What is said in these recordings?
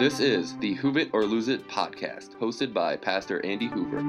This is the Hoove It or Lose It podcast, hosted by Pastor Andy Hoover.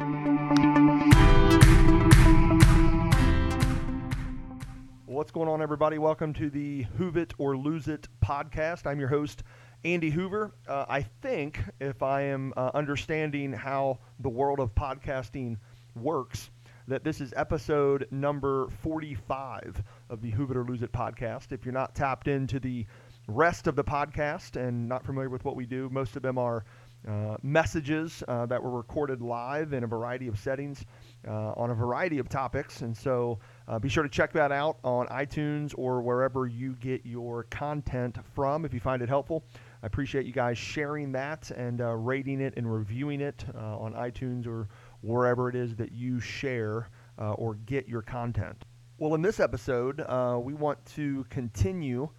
What's going on, everybody? Welcome to the Hoove It or Lose It podcast. I'm your host, Andy Hoover. Uh, I think, if I am uh, understanding how the world of podcasting works, that this is episode number 45 of the Hoove It or Lose It podcast. If you're not tapped into the rest of the podcast and not familiar with what we do, most of them are uh, messages uh, that were recorded live in a variety of settings uh, on a variety of topics. And so uh, be sure to check that out on iTunes or wherever you get your content from if you find it helpful. I appreciate you guys sharing that and uh, rating it and reviewing it uh, on iTunes or wherever it is that you share or get your content. Well, in this episode, we want to continue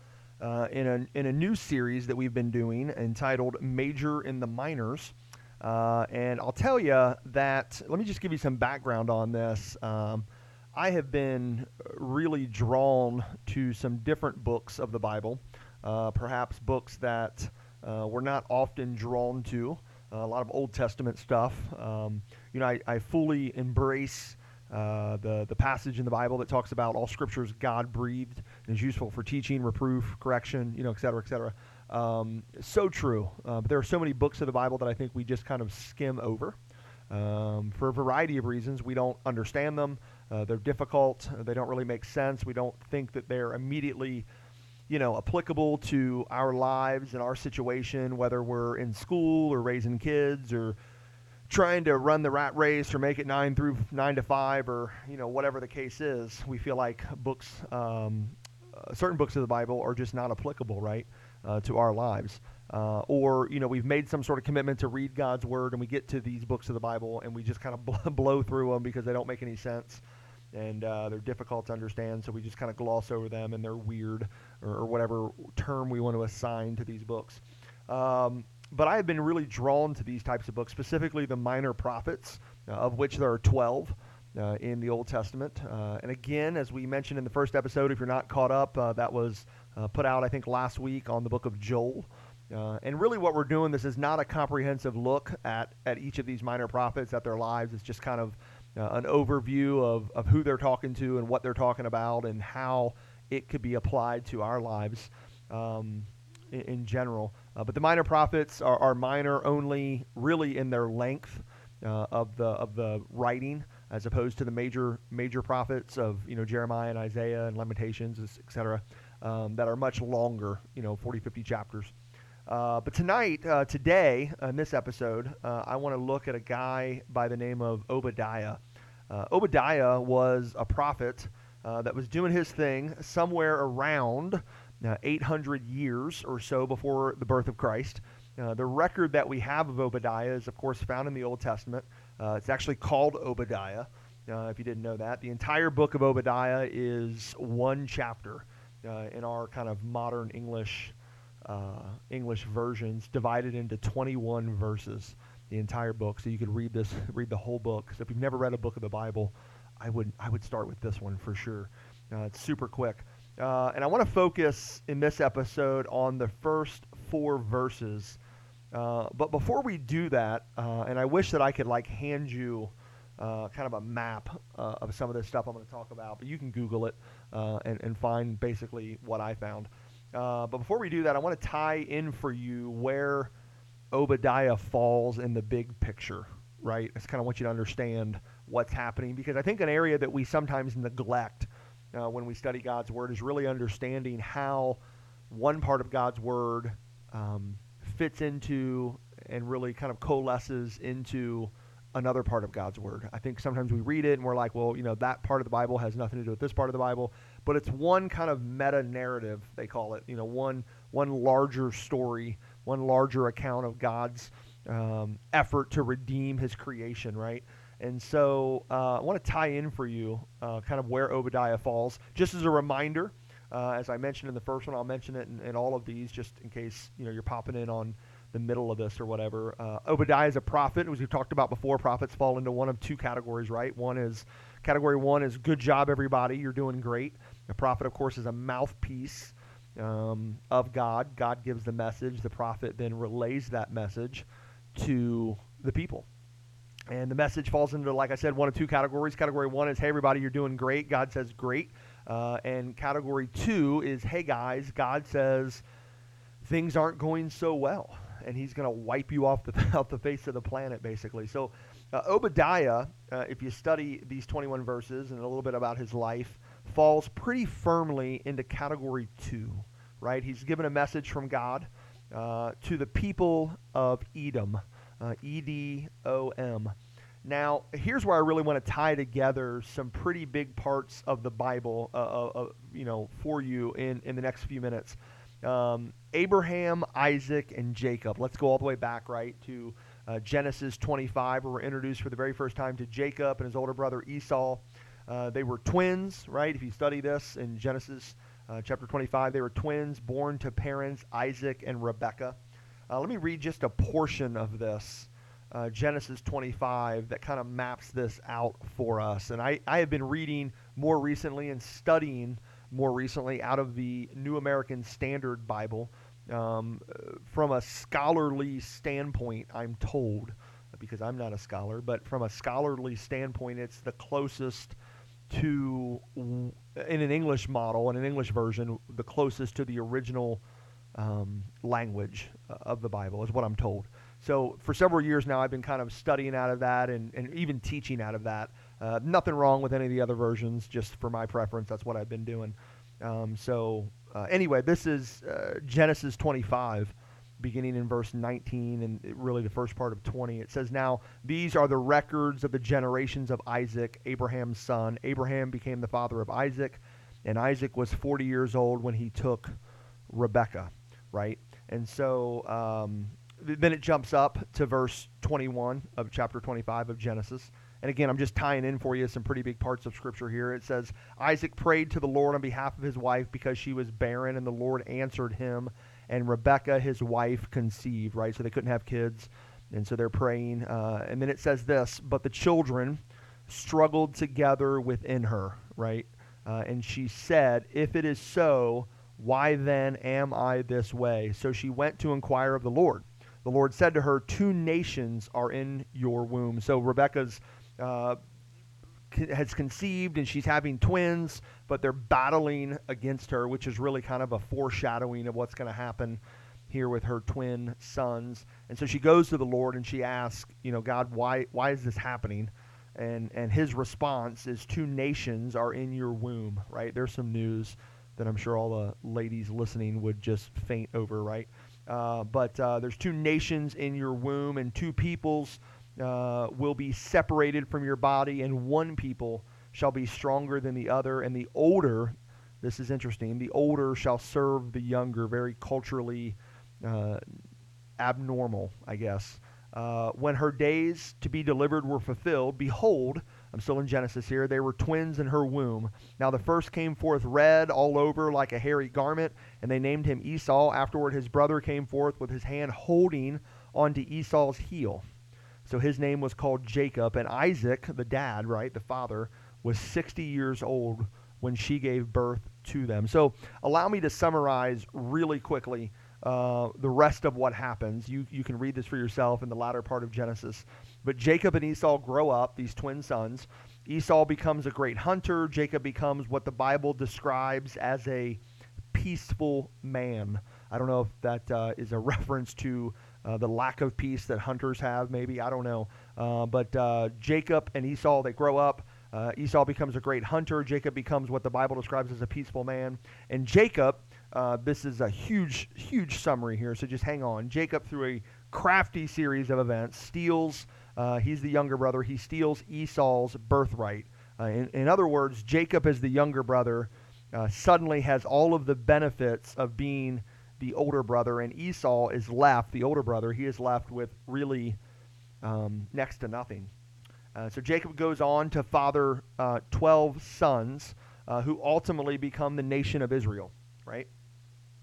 uh, in, a, in a new series that we've been doing entitled Major in the Minors. Uh, and I'll tell you that, let me just give you some background on this. Um, I have been really drawn to some different books of the Bible, uh, perhaps books that uh, we're not often drawn to, a lot of Old Testament stuff. Um, you know, I, I fully embrace uh, the, the passage in the Bible that talks about all scriptures God breathed and is useful for teaching, reproof, correction, you know, et cetera, et cetera. Um, so true. Uh, but there are so many books of the Bible that I think we just kind of skim over. Um, for a variety of reasons, we don't understand them. Uh, they're difficult. They don't really make sense. We don't think that they're immediately, you know, applicable to our lives and our situation, whether we're in school or raising kids or trying to run the rat race or make it nine through nine to five or you know whatever the case is we feel like books um, uh, certain books of the bible are just not applicable right uh, to our lives. Uh, or you know we've made some sort of commitment to read god's word and we get to these books of the bible and we just kind of blow through them because they don't make any sense and uh, they're difficult to understand so we just kind of gloss over them and they're weird or, or whatever term we want to assign to these books. Um, but I have been really drawn to these types of books, specifically the minor prophets, uh, of which there are 12 uh, in the Old Testament. Uh, and again, as we mentioned in the first episode, if you're not caught up, uh, that was uh, put out, I think, last week on the book of Joel. Uh, and really, what we're doing, this is not a comprehensive look at, at each of these minor prophets, at their lives. It's just kind of an overview of, of who they're talking to and what they're talking about and how it could be applied to our lives. Um, in, in general. Uh, but the minor prophets are, are, minor only really in their length uh, of the of the writing, as opposed to the major major prophets of you know Jeremiah and Isaiah and Lamentations, etc., um, that are much longer, you know, 40, 50 chapters. Uh, but tonight, uh, today, in this episode, uh, I want to look at a guy by the name of Obadiah. Uh, Obadiah was a prophet that was doing his thing somewhere around uh, 800 years or so before the birth of Christ. Uh, the record that we have of Obadiah is, of course, found in the Old Testament. Uh, it's actually called Obadiah, uh, if you didn't know that. The entire book of Obadiah is one chapter uh, in our kind of modern English uh, English versions, divided into 21 verses. The entire book, so you could read this, read the whole book. So if you've never read a book of the Bible, I would I would start with this one for sure. it's super quick. Uh, and I want to focus in this episode on the first four verses. Uh, but before we do that, uh, and I wish that I could like hand you uh, kind of a map uh, of some of this stuff I'm going to talk about, but you can Google it uh, and, and, find basically what I found. but before we do that, I want to tie in for you where Obadiah falls in the big picture, right? I just kind of want you to understand what's happening because I think an area that we sometimes neglect uh, when we study God's Word is really understanding how one part of God's Word um, fits into and really kind of coalesces into another part of God's Word. I think sometimes we read it and we're like, well, you know, that part of the Bible has nothing to do with this part of the Bible, but it's one kind of meta narrative, they call it, you know, one, one larger story, one larger account of God's um, effort to redeem his creation, right? And so uh, I want to tie in for you uh, kind of where Obadiah falls. Just as a reminder, uh, as I mentioned in the first one, I'll mention it in, in, all of these just in case you know you're popping in on the middle of this or whatever. Uh, Obadiah is a prophet. As we've talked about before, prophets fall into one of two categories, right? One is category one is good job, everybody, you're doing great. A prophet, of course, is a mouthpiece um, of God. God gives the message. The prophet then relays that message to the people. And the message falls into, like I said, one of two categories. Category one is, hey, everybody, you're doing great. God says, great. Uh, and category two is, hey, guys, God says things aren't going so well. And he's going to wipe you off the, off the face of the planet, basically. So, uh, Obadiah, uh, if you study these 21 verses and a little bit about his life, falls pretty firmly into category two, right? He's given a message from God uh, to the people of Edom, uh, E D O M. Now, here's where I really want to tie together some pretty big parts of the Bible, uh, uh, uh, you know, for you in, in the next few minutes. Um, Abraham, Isaac, and Jacob. Let's go all the way back, right, to uh, Genesis 25, where we're introduced for the very first time to Jacob and his older brother Esau. Uh, they were twins, right? If you study this in Genesis uh, chapter 25, they were twins born to parents Isaac and Rebekah. Uh, let me read just a portion of this, uh, Genesis 25, that kind of maps this out for us. And I, I have been reading more recently and studying more recently out of the New American Standard Bible um, from a scholarly standpoint, I'm told, because I'm not a scholar, but from a scholarly standpoint, it's the closest to, in an English model, in an English version, the closest to the original um, language uh, of the Bible, is what I'm told. So for several years now, I've been kind of studying out of that and, and even teaching out of that. Uh, nothing wrong with any of the other versions, just for my preference, that's what I've been doing. Um, so uh, anyway, this is uh, Genesis 25 beginning in verse 19 and really the first part of 20. It says, Now these are the records of the generations of Isaac, Abraham's son. Abraham became the father of Isaac, and Isaac was 40 years old when he took Rebekah, right? And so um, then it jumps up to verse 21 of chapter 25 of Genesis. And again, I'm just tying in for you some pretty big parts of Scripture here. It says, Isaac prayed to the Lord on behalf of his wife because she was barren, and the Lord answered him and Rebekah, his wife, conceived, right? So they couldn't have kids. And so they're praying. Uh, and then it says this But the children struggled together within her, right? Uh, and she said, If it is so, why then am I this way? So she went to inquire of the Lord. The Lord said to her, Two nations are in your womb. So Rebekah's uh, has conceived and she's having twins, but they're battling against her, which is really kind of a foreshadowing of what's going to happen here with her twin sons. And so she goes to the Lord and she asks, you know, God, why why is this happening? And and his response is two nations are in your womb, right? There's some news that I'm sure all the ladies listening would just faint over, right? Uh, but uh, there's two nations in your womb and two peoples uh, will be separated from your body, and one people shall be stronger than the other, and the older, this is interesting, the older shall serve the younger, very culturally uh, abnormal, I guess. Uh, when her days to be delivered were fulfilled, behold, I'm still in Genesis here, they were twins in her womb. Now the first came forth red all over like a hairy garment, and they named him Esau. Afterward, his brother came forth with his hand holding onto Esau's heel. So his name was called Jacob. And Isaac, the dad, right, the father, was 60 years old when she gave birth to them. So allow me to summarize really quickly uh, the rest of what happens. You, you can read this for yourself in the latter part of Genesis. But Jacob and Esau grow up, these twin sons. Esau becomes a great hunter. Jacob becomes what the Bible describes as a peaceful man. I don't know if that uh, is a reference to uh, the lack of peace that hunters have, maybe. I don't know. Uh, but uh, Jacob and Esau, they grow up. Uh, Esau becomes a great hunter. Jacob becomes what the Bible describes as a peaceful man. And Jacob, uh, this is a huge, huge summary here, so just hang on. Jacob, through a crafty series of events, steals, uh, he's the younger brother, he steals Esau's birthright. In, in, other words, Jacob, as the younger brother, suddenly has all of the benefits of being the older brother, and Esau is left, the older brother, he is left with really um, next to nothing. Uh, so Jacob goes on to father uh, 12 sons uh, who ultimately become the nation of Israel, right?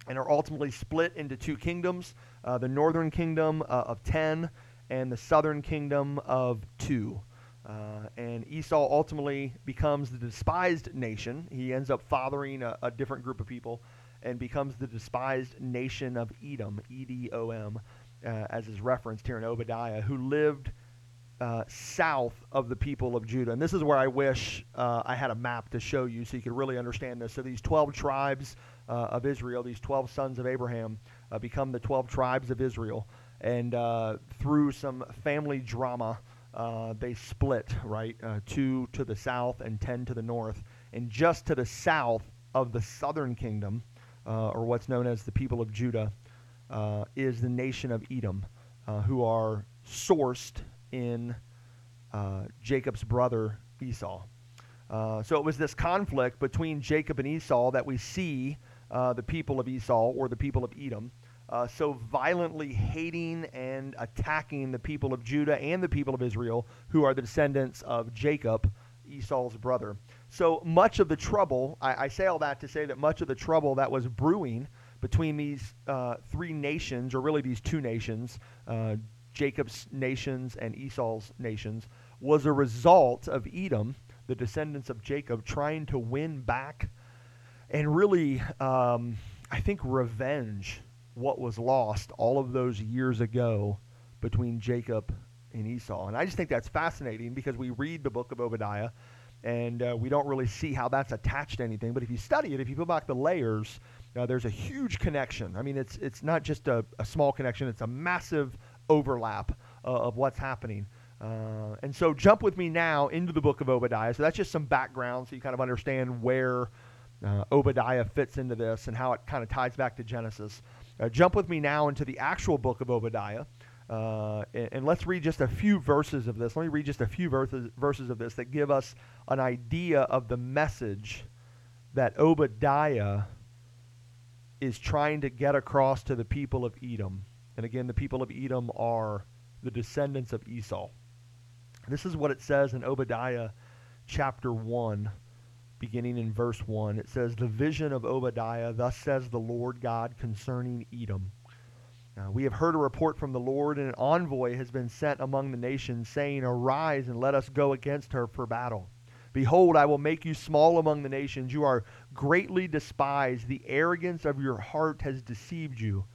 And are ultimately split into two kingdoms uh, the northern kingdom uh, of 10 and the southern kingdom of 2. Uh, and Esau ultimately becomes the despised nation. He ends up fathering a, a different group of people and becomes the despised nation of Edom, E D O M, uh, as is referenced here in Obadiah, who lived uh, south of the people of Judah. And this is where I wish uh, I had a map to show you so you could really understand this. So these 12 tribes uh, of Israel, these 12 sons of Abraham, uh, become the 12 tribes of Israel. And uh, through some family drama, uh, they split, right? two to the south and 10 to the north. And just to the south of the southern kingdom, or what's known as the people of Judah, is the nation of Edom, who are sourced in uh, Jacob's brother Esau. Uh, so it was this conflict between Jacob and Esau that we see uh, the people of Esau or the people of Edom uh, so violently hating and attacking the people of Judah and the people of Israel, who are the descendants of Jacob, Esau's brother. So much of the trouble, I, I say all that to say that much of the trouble that was brewing between these uh, three nations, or really these two nations, uh, Jacob's nations and Esau's nations, was a result of Edom, the descendants of Jacob, trying to win back and really, um, I think, revenge what was lost all of those years ago between Jacob and Esau. And I just think that's fascinating because we read the book of Obadiah and uh, we don't really see how that's attached to anything. But if you study it, if you peel back the layers, uh, there's a huge connection. I mean, it's it's not just a, a small connection; it's a massive overlap uh, of what's happening. Uh, and so jump with me now into the book of Obadiah. So that's just some background so you kind of understand where uh, Obadiah fits into this and how it kind of ties back to Genesis. Uh, jump with me now into the actual book of Obadiah. Uh, and, and, let's read just a few verses of this. Let me read just a few verses, verses of this that give us an idea of the message that Obadiah is trying to get across to the people of Edom. And again, the people of Edom are the descendants of Esau. This is what it says in Obadiah chapter 1, beginning in verse 1. It says, The vision of Obadiah, thus says the Lord God concerning Edom. Now, we have heard a report from the Lord, and an envoy has been sent among the nations, saying, Arise and let us go against her for battle. Behold, I will make you small among the nations. You are greatly despised. The arrogance of your heart has deceived you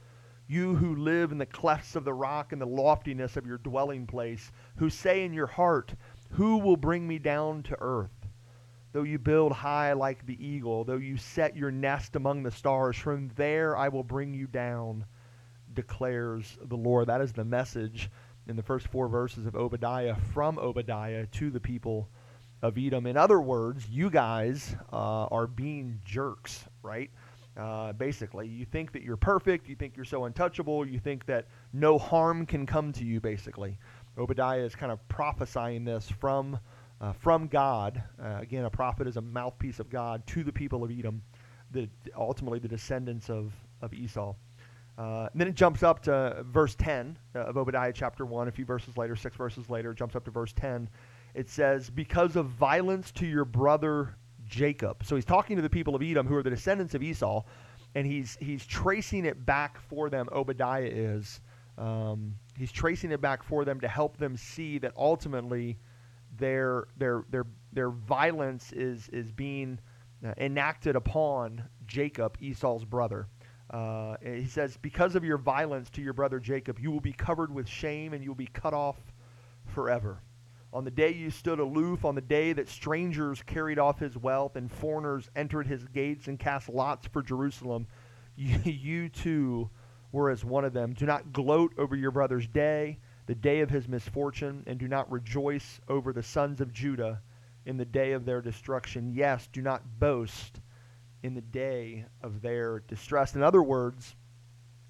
you who live in the clefts of the rock and the loftiness of your dwelling place, who say in your heart, Who will bring me down to earth? Though you build high like the eagle, though you set your nest among the stars, from there I will bring you down, declares the Lord. That is the message in the first four verses of Obadiah from Obadiah to the people of Edom. In other words, you guys uh, are being jerks, right? Uh, basically, you think that you're perfect, you think you're so untouchable, you think that no harm can come to you. Basically, Obadiah is kind of prophesying this from uh, from God. Uh, again, a prophet is a mouthpiece of God to the people of Edom, the ultimately the descendants of of Esau. Uh, then it jumps up to verse 10 uh, of Obadiah chapter 1. A few verses later, six verses later, it jumps up to verse 10. It says, Because of violence to your brother Jacob. So he's talking to the people of Edom who are the descendants of Esau, and he's he's tracing it back for them. Obadiah is. Um, he's tracing it back for them to help them see that ultimately their their their their violence is is being uh, enacted upon Jacob, Esau's brother. Uh, he says, "Because of your violence to your brother Jacob, you will be covered with shame, and you will be cut off forever." On the day you stood aloof, on the day that strangers carried off his wealth and foreigners entered his gates and cast lots for Jerusalem, you, you too were as one of them. Do not gloat over your brother's day, the day of his misfortune, and do not rejoice over the sons of Judah in the day of their destruction. Yes, do not boast in the day of their distress. In other words,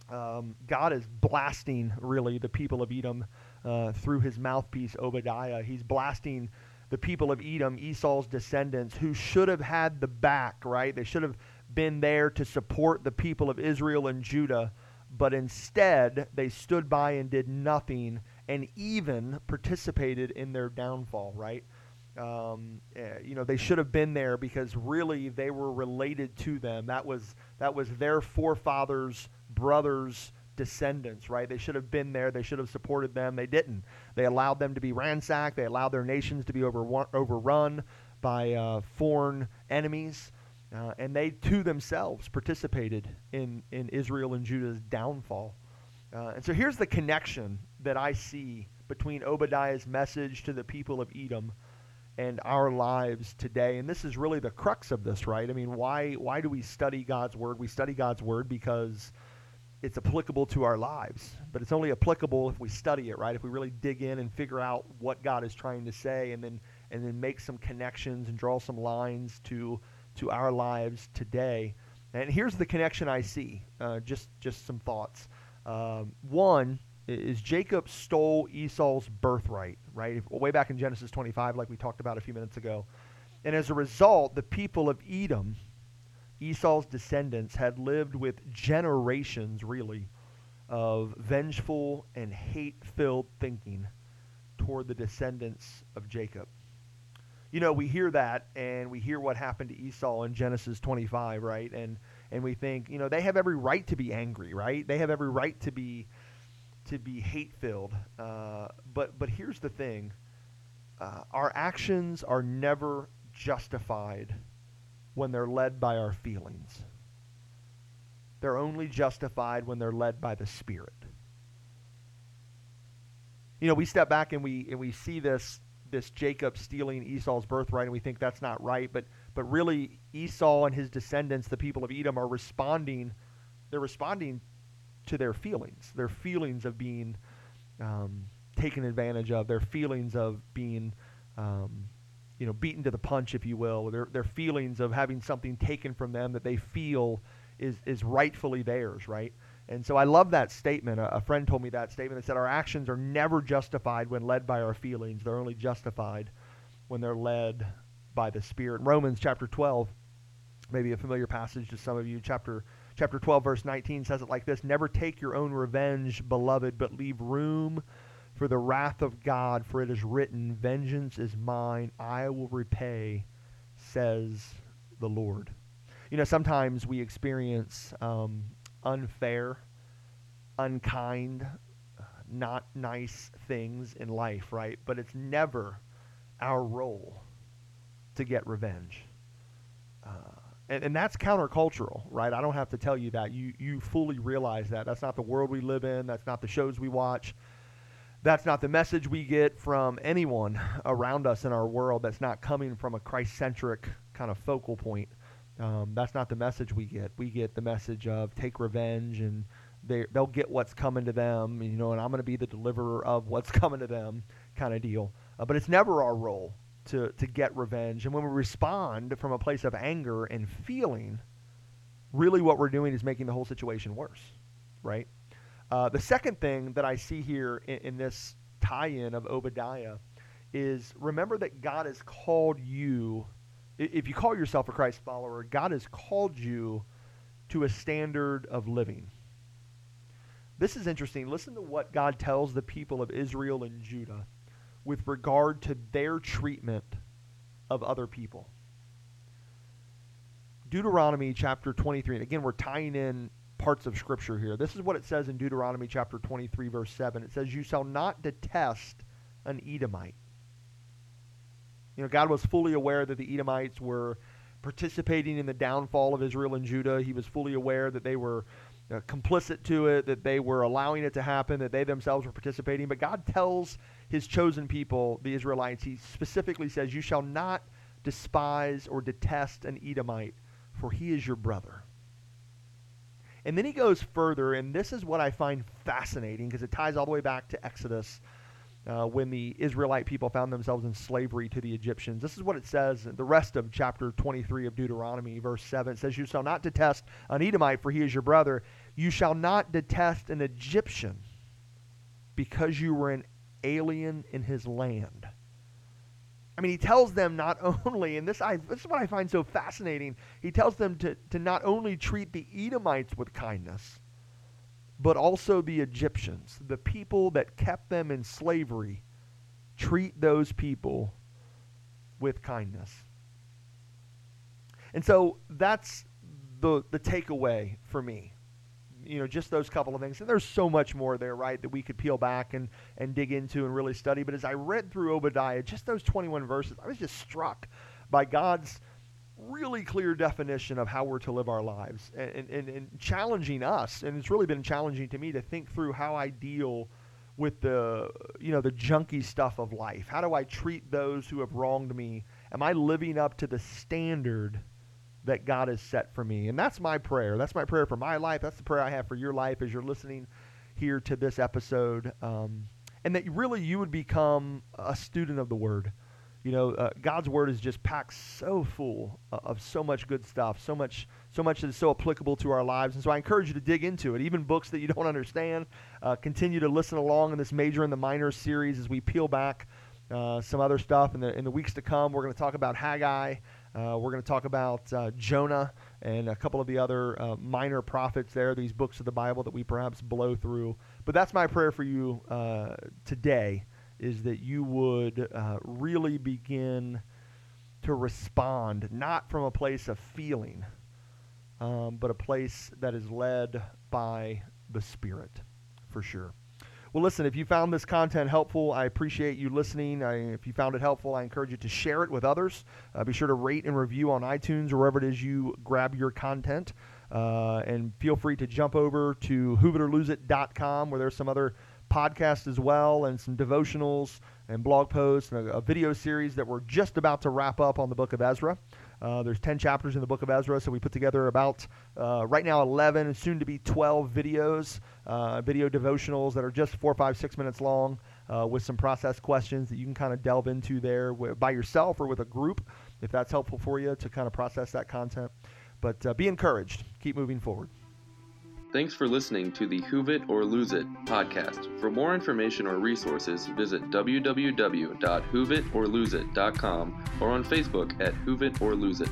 um, God is blasting really the people of Edom uh, through his mouthpiece Obadiah. He's blasting the people of Edom, Esau's descendants, who should have had the back, right? They should have been there to support the people of Israel and Judah, but instead they stood by and did nothing and even participated in their downfall, right? Um, eh, you know, they should have been there because really they were related to them. That was that was their forefathers, brothers, descendants, right? They should have been there. They should have supported them. They didn't. They allowed them to be ransacked. They allowed their nations to be over, overrun by uh, foreign enemies. Uh, and they too themselves participated in, in Israel and Judah's downfall. Uh, and so here's the connection that I see between Obadiah's message to the people of Edom and our lives today. And this is really the crux of this, right? I mean, why why do we study God's word? We study God's word because it's applicable to our lives. But it's only applicable if we study it, right? If we really dig in and figure out what God is trying to say and then and then make some connections and draw some lines to to our lives today. And here's the connection I see. Uh, just just some thoughts. Um, one is Jacob stole Esau's birthright, right? Way back in Genesis 25, like we talked about a few minutes ago. And as a result, the people of Edom, Esau's descendants, had lived with generations, really, of vengeful and hate filled thinking toward the descendants of Jacob. You know, we hear that and we hear what happened to Esau in Genesis 25, right? And and we think, you know, they have every right to be angry, right? They have every right to be to be hate filled. Uh, but but here's the thing: uh, our actions are never justified when they're led by our feelings. They're only justified when they're led by the Spirit. You know, we step back and we and we see this this Jacob stealing Esau's birthright, and we think that's not right. But but really, Esau and his descendants, the people of Edom, are responding. They're responding to their feelings, their feelings of being um, taken advantage of, their feelings of being, um, you know, beaten to the punch, if you will, their their feelings of having something taken from them that they feel is is rightfully theirs, right? And so I love that statement. A, friend told me that statement. They said our actions are never justified when led by our feelings; they're only justified when they're led by the Spirit. Romans chapter 12, maybe a familiar passage to some of you. Chapter chapter 12 verse 19 says it like this never take your own revenge beloved but leave room for the wrath of god for it is written vengeance is mine i will repay says the lord you know sometimes we experience um, unfair unkind not nice things in life right but it's never our role to get revenge uh, and, and that's countercultural, right? I don't have to tell you that. You you fully realize that. That's not the world we live in. That's not the shows we watch. That's not the message we get from anyone around us in our world. That's not coming from a Christ-centric kind of focal point. Um, that's not the message we get. We get the message of take revenge and they they'll get what's coming to them, you know, and I'm going to be the deliverer of what's coming to them, kind of deal. Uh, but it's never our role to, to get revenge. And when we respond from a place of anger and feeling, really what we're doing is making the whole situation worse, right? Uh, the second thing that I see here in, in this tie in of Obadiah is remember that God has called you, if you call yourself a Christ follower, God has called you to a standard of living. This is interesting. Listen to what God tells the people of Israel and Judah with regard to their treatment of other people. Deuteronomy chapter 23, and again, we're tying in parts of Scripture here. This is what it says in Deuteronomy chapter 23, verse 7. It says, You shall not detest an Edomite. You know, God was fully aware that the Edomites were participating in the downfall of Israel and Judah. He was fully aware that they were uh, complicit to it, that they were allowing it to happen, that they themselves were participating. But God tells his chosen people, the Israelites, he specifically says, You shall not despise or detest an Edomite, for he is your brother. And then he goes further, and this is what I find fascinating because it ties all the way back to Exodus uh, when the Israelite people found themselves in slavery to the Egyptians. This is what it says the rest of chapter 23 of Deuteronomy, verse 7. It says, You shall not detest an Edomite, for he is your brother. You shall not detest an Egyptian because you were an alien in his land. I mean, he tells them not only, and this, I, this is what I find so fascinating, he tells them to, to not only treat the Edomites with kindness, but also the Egyptians, the people that kept them in slavery, treat those people with kindness. And so that's the, the takeaway for me. You know, just those couple of things. And there's so much more there, right, that we could peel back and, and dig into and really study. But as I read through Obadiah, just those 21 verses, I was just struck by God's really clear definition of how we're to live our lives and, and, and challenging us. And it's really been challenging to me to think through how I deal with the you know the junky stuff of life. How do I treat those who have wronged me? Am I living up to the standard that God has set for me? And that's my prayer. That's my prayer for my life. That's the prayer I have for your life as you're listening here to this episode. Um, and that really you would become a student of the Word. You know, uh, God's Word is just packed so full uh, of so much good stuff, so much, so much that is so applicable to our lives. And so I encourage you to dig into it. Even books that you don't understand, uh, continue to listen along in this major and the minor series as we peel back uh, some other stuff in the in the weeks to come. We're going to talk about Haggai. Uh, we're going to talk about uh, Jonah and a couple of the other minor prophets there, these books of the Bible that we perhaps blow through. But that's my prayer for you today is that you would uh, really begin to respond, not from a place of feeling, um, but a place that is led by the Spirit, for sure. Well, listen, if you found this content helpful, I appreciate you listening. I, if you found it helpful, I encourage you to share it with others. Uh, be sure to rate and review on iTunes or wherever it is you grab your content. Uh, and feel free to jump over to hooveitorloseit.com where there's some other podcasts as well and some devotionals and blog posts and a, a video series that we're just about to wrap up on the book of Ezra. Uh, there's 10 chapters in the book of Ezra, so we put together about, uh, right now, 11, and soon to be 12 videos, uh, video devotionals that are just four, five, six minutes long uh, with some process questions that you can kind of delve into there by yourself or with a group if that's helpful for you to kind of process that content. But uh, be encouraged. Keep moving forward. Thanks for listening to the Hoove It or Lose It podcast. For more information or resources, visit www.hooveitorloseit.com or on Facebook at Hoove It or Lose It.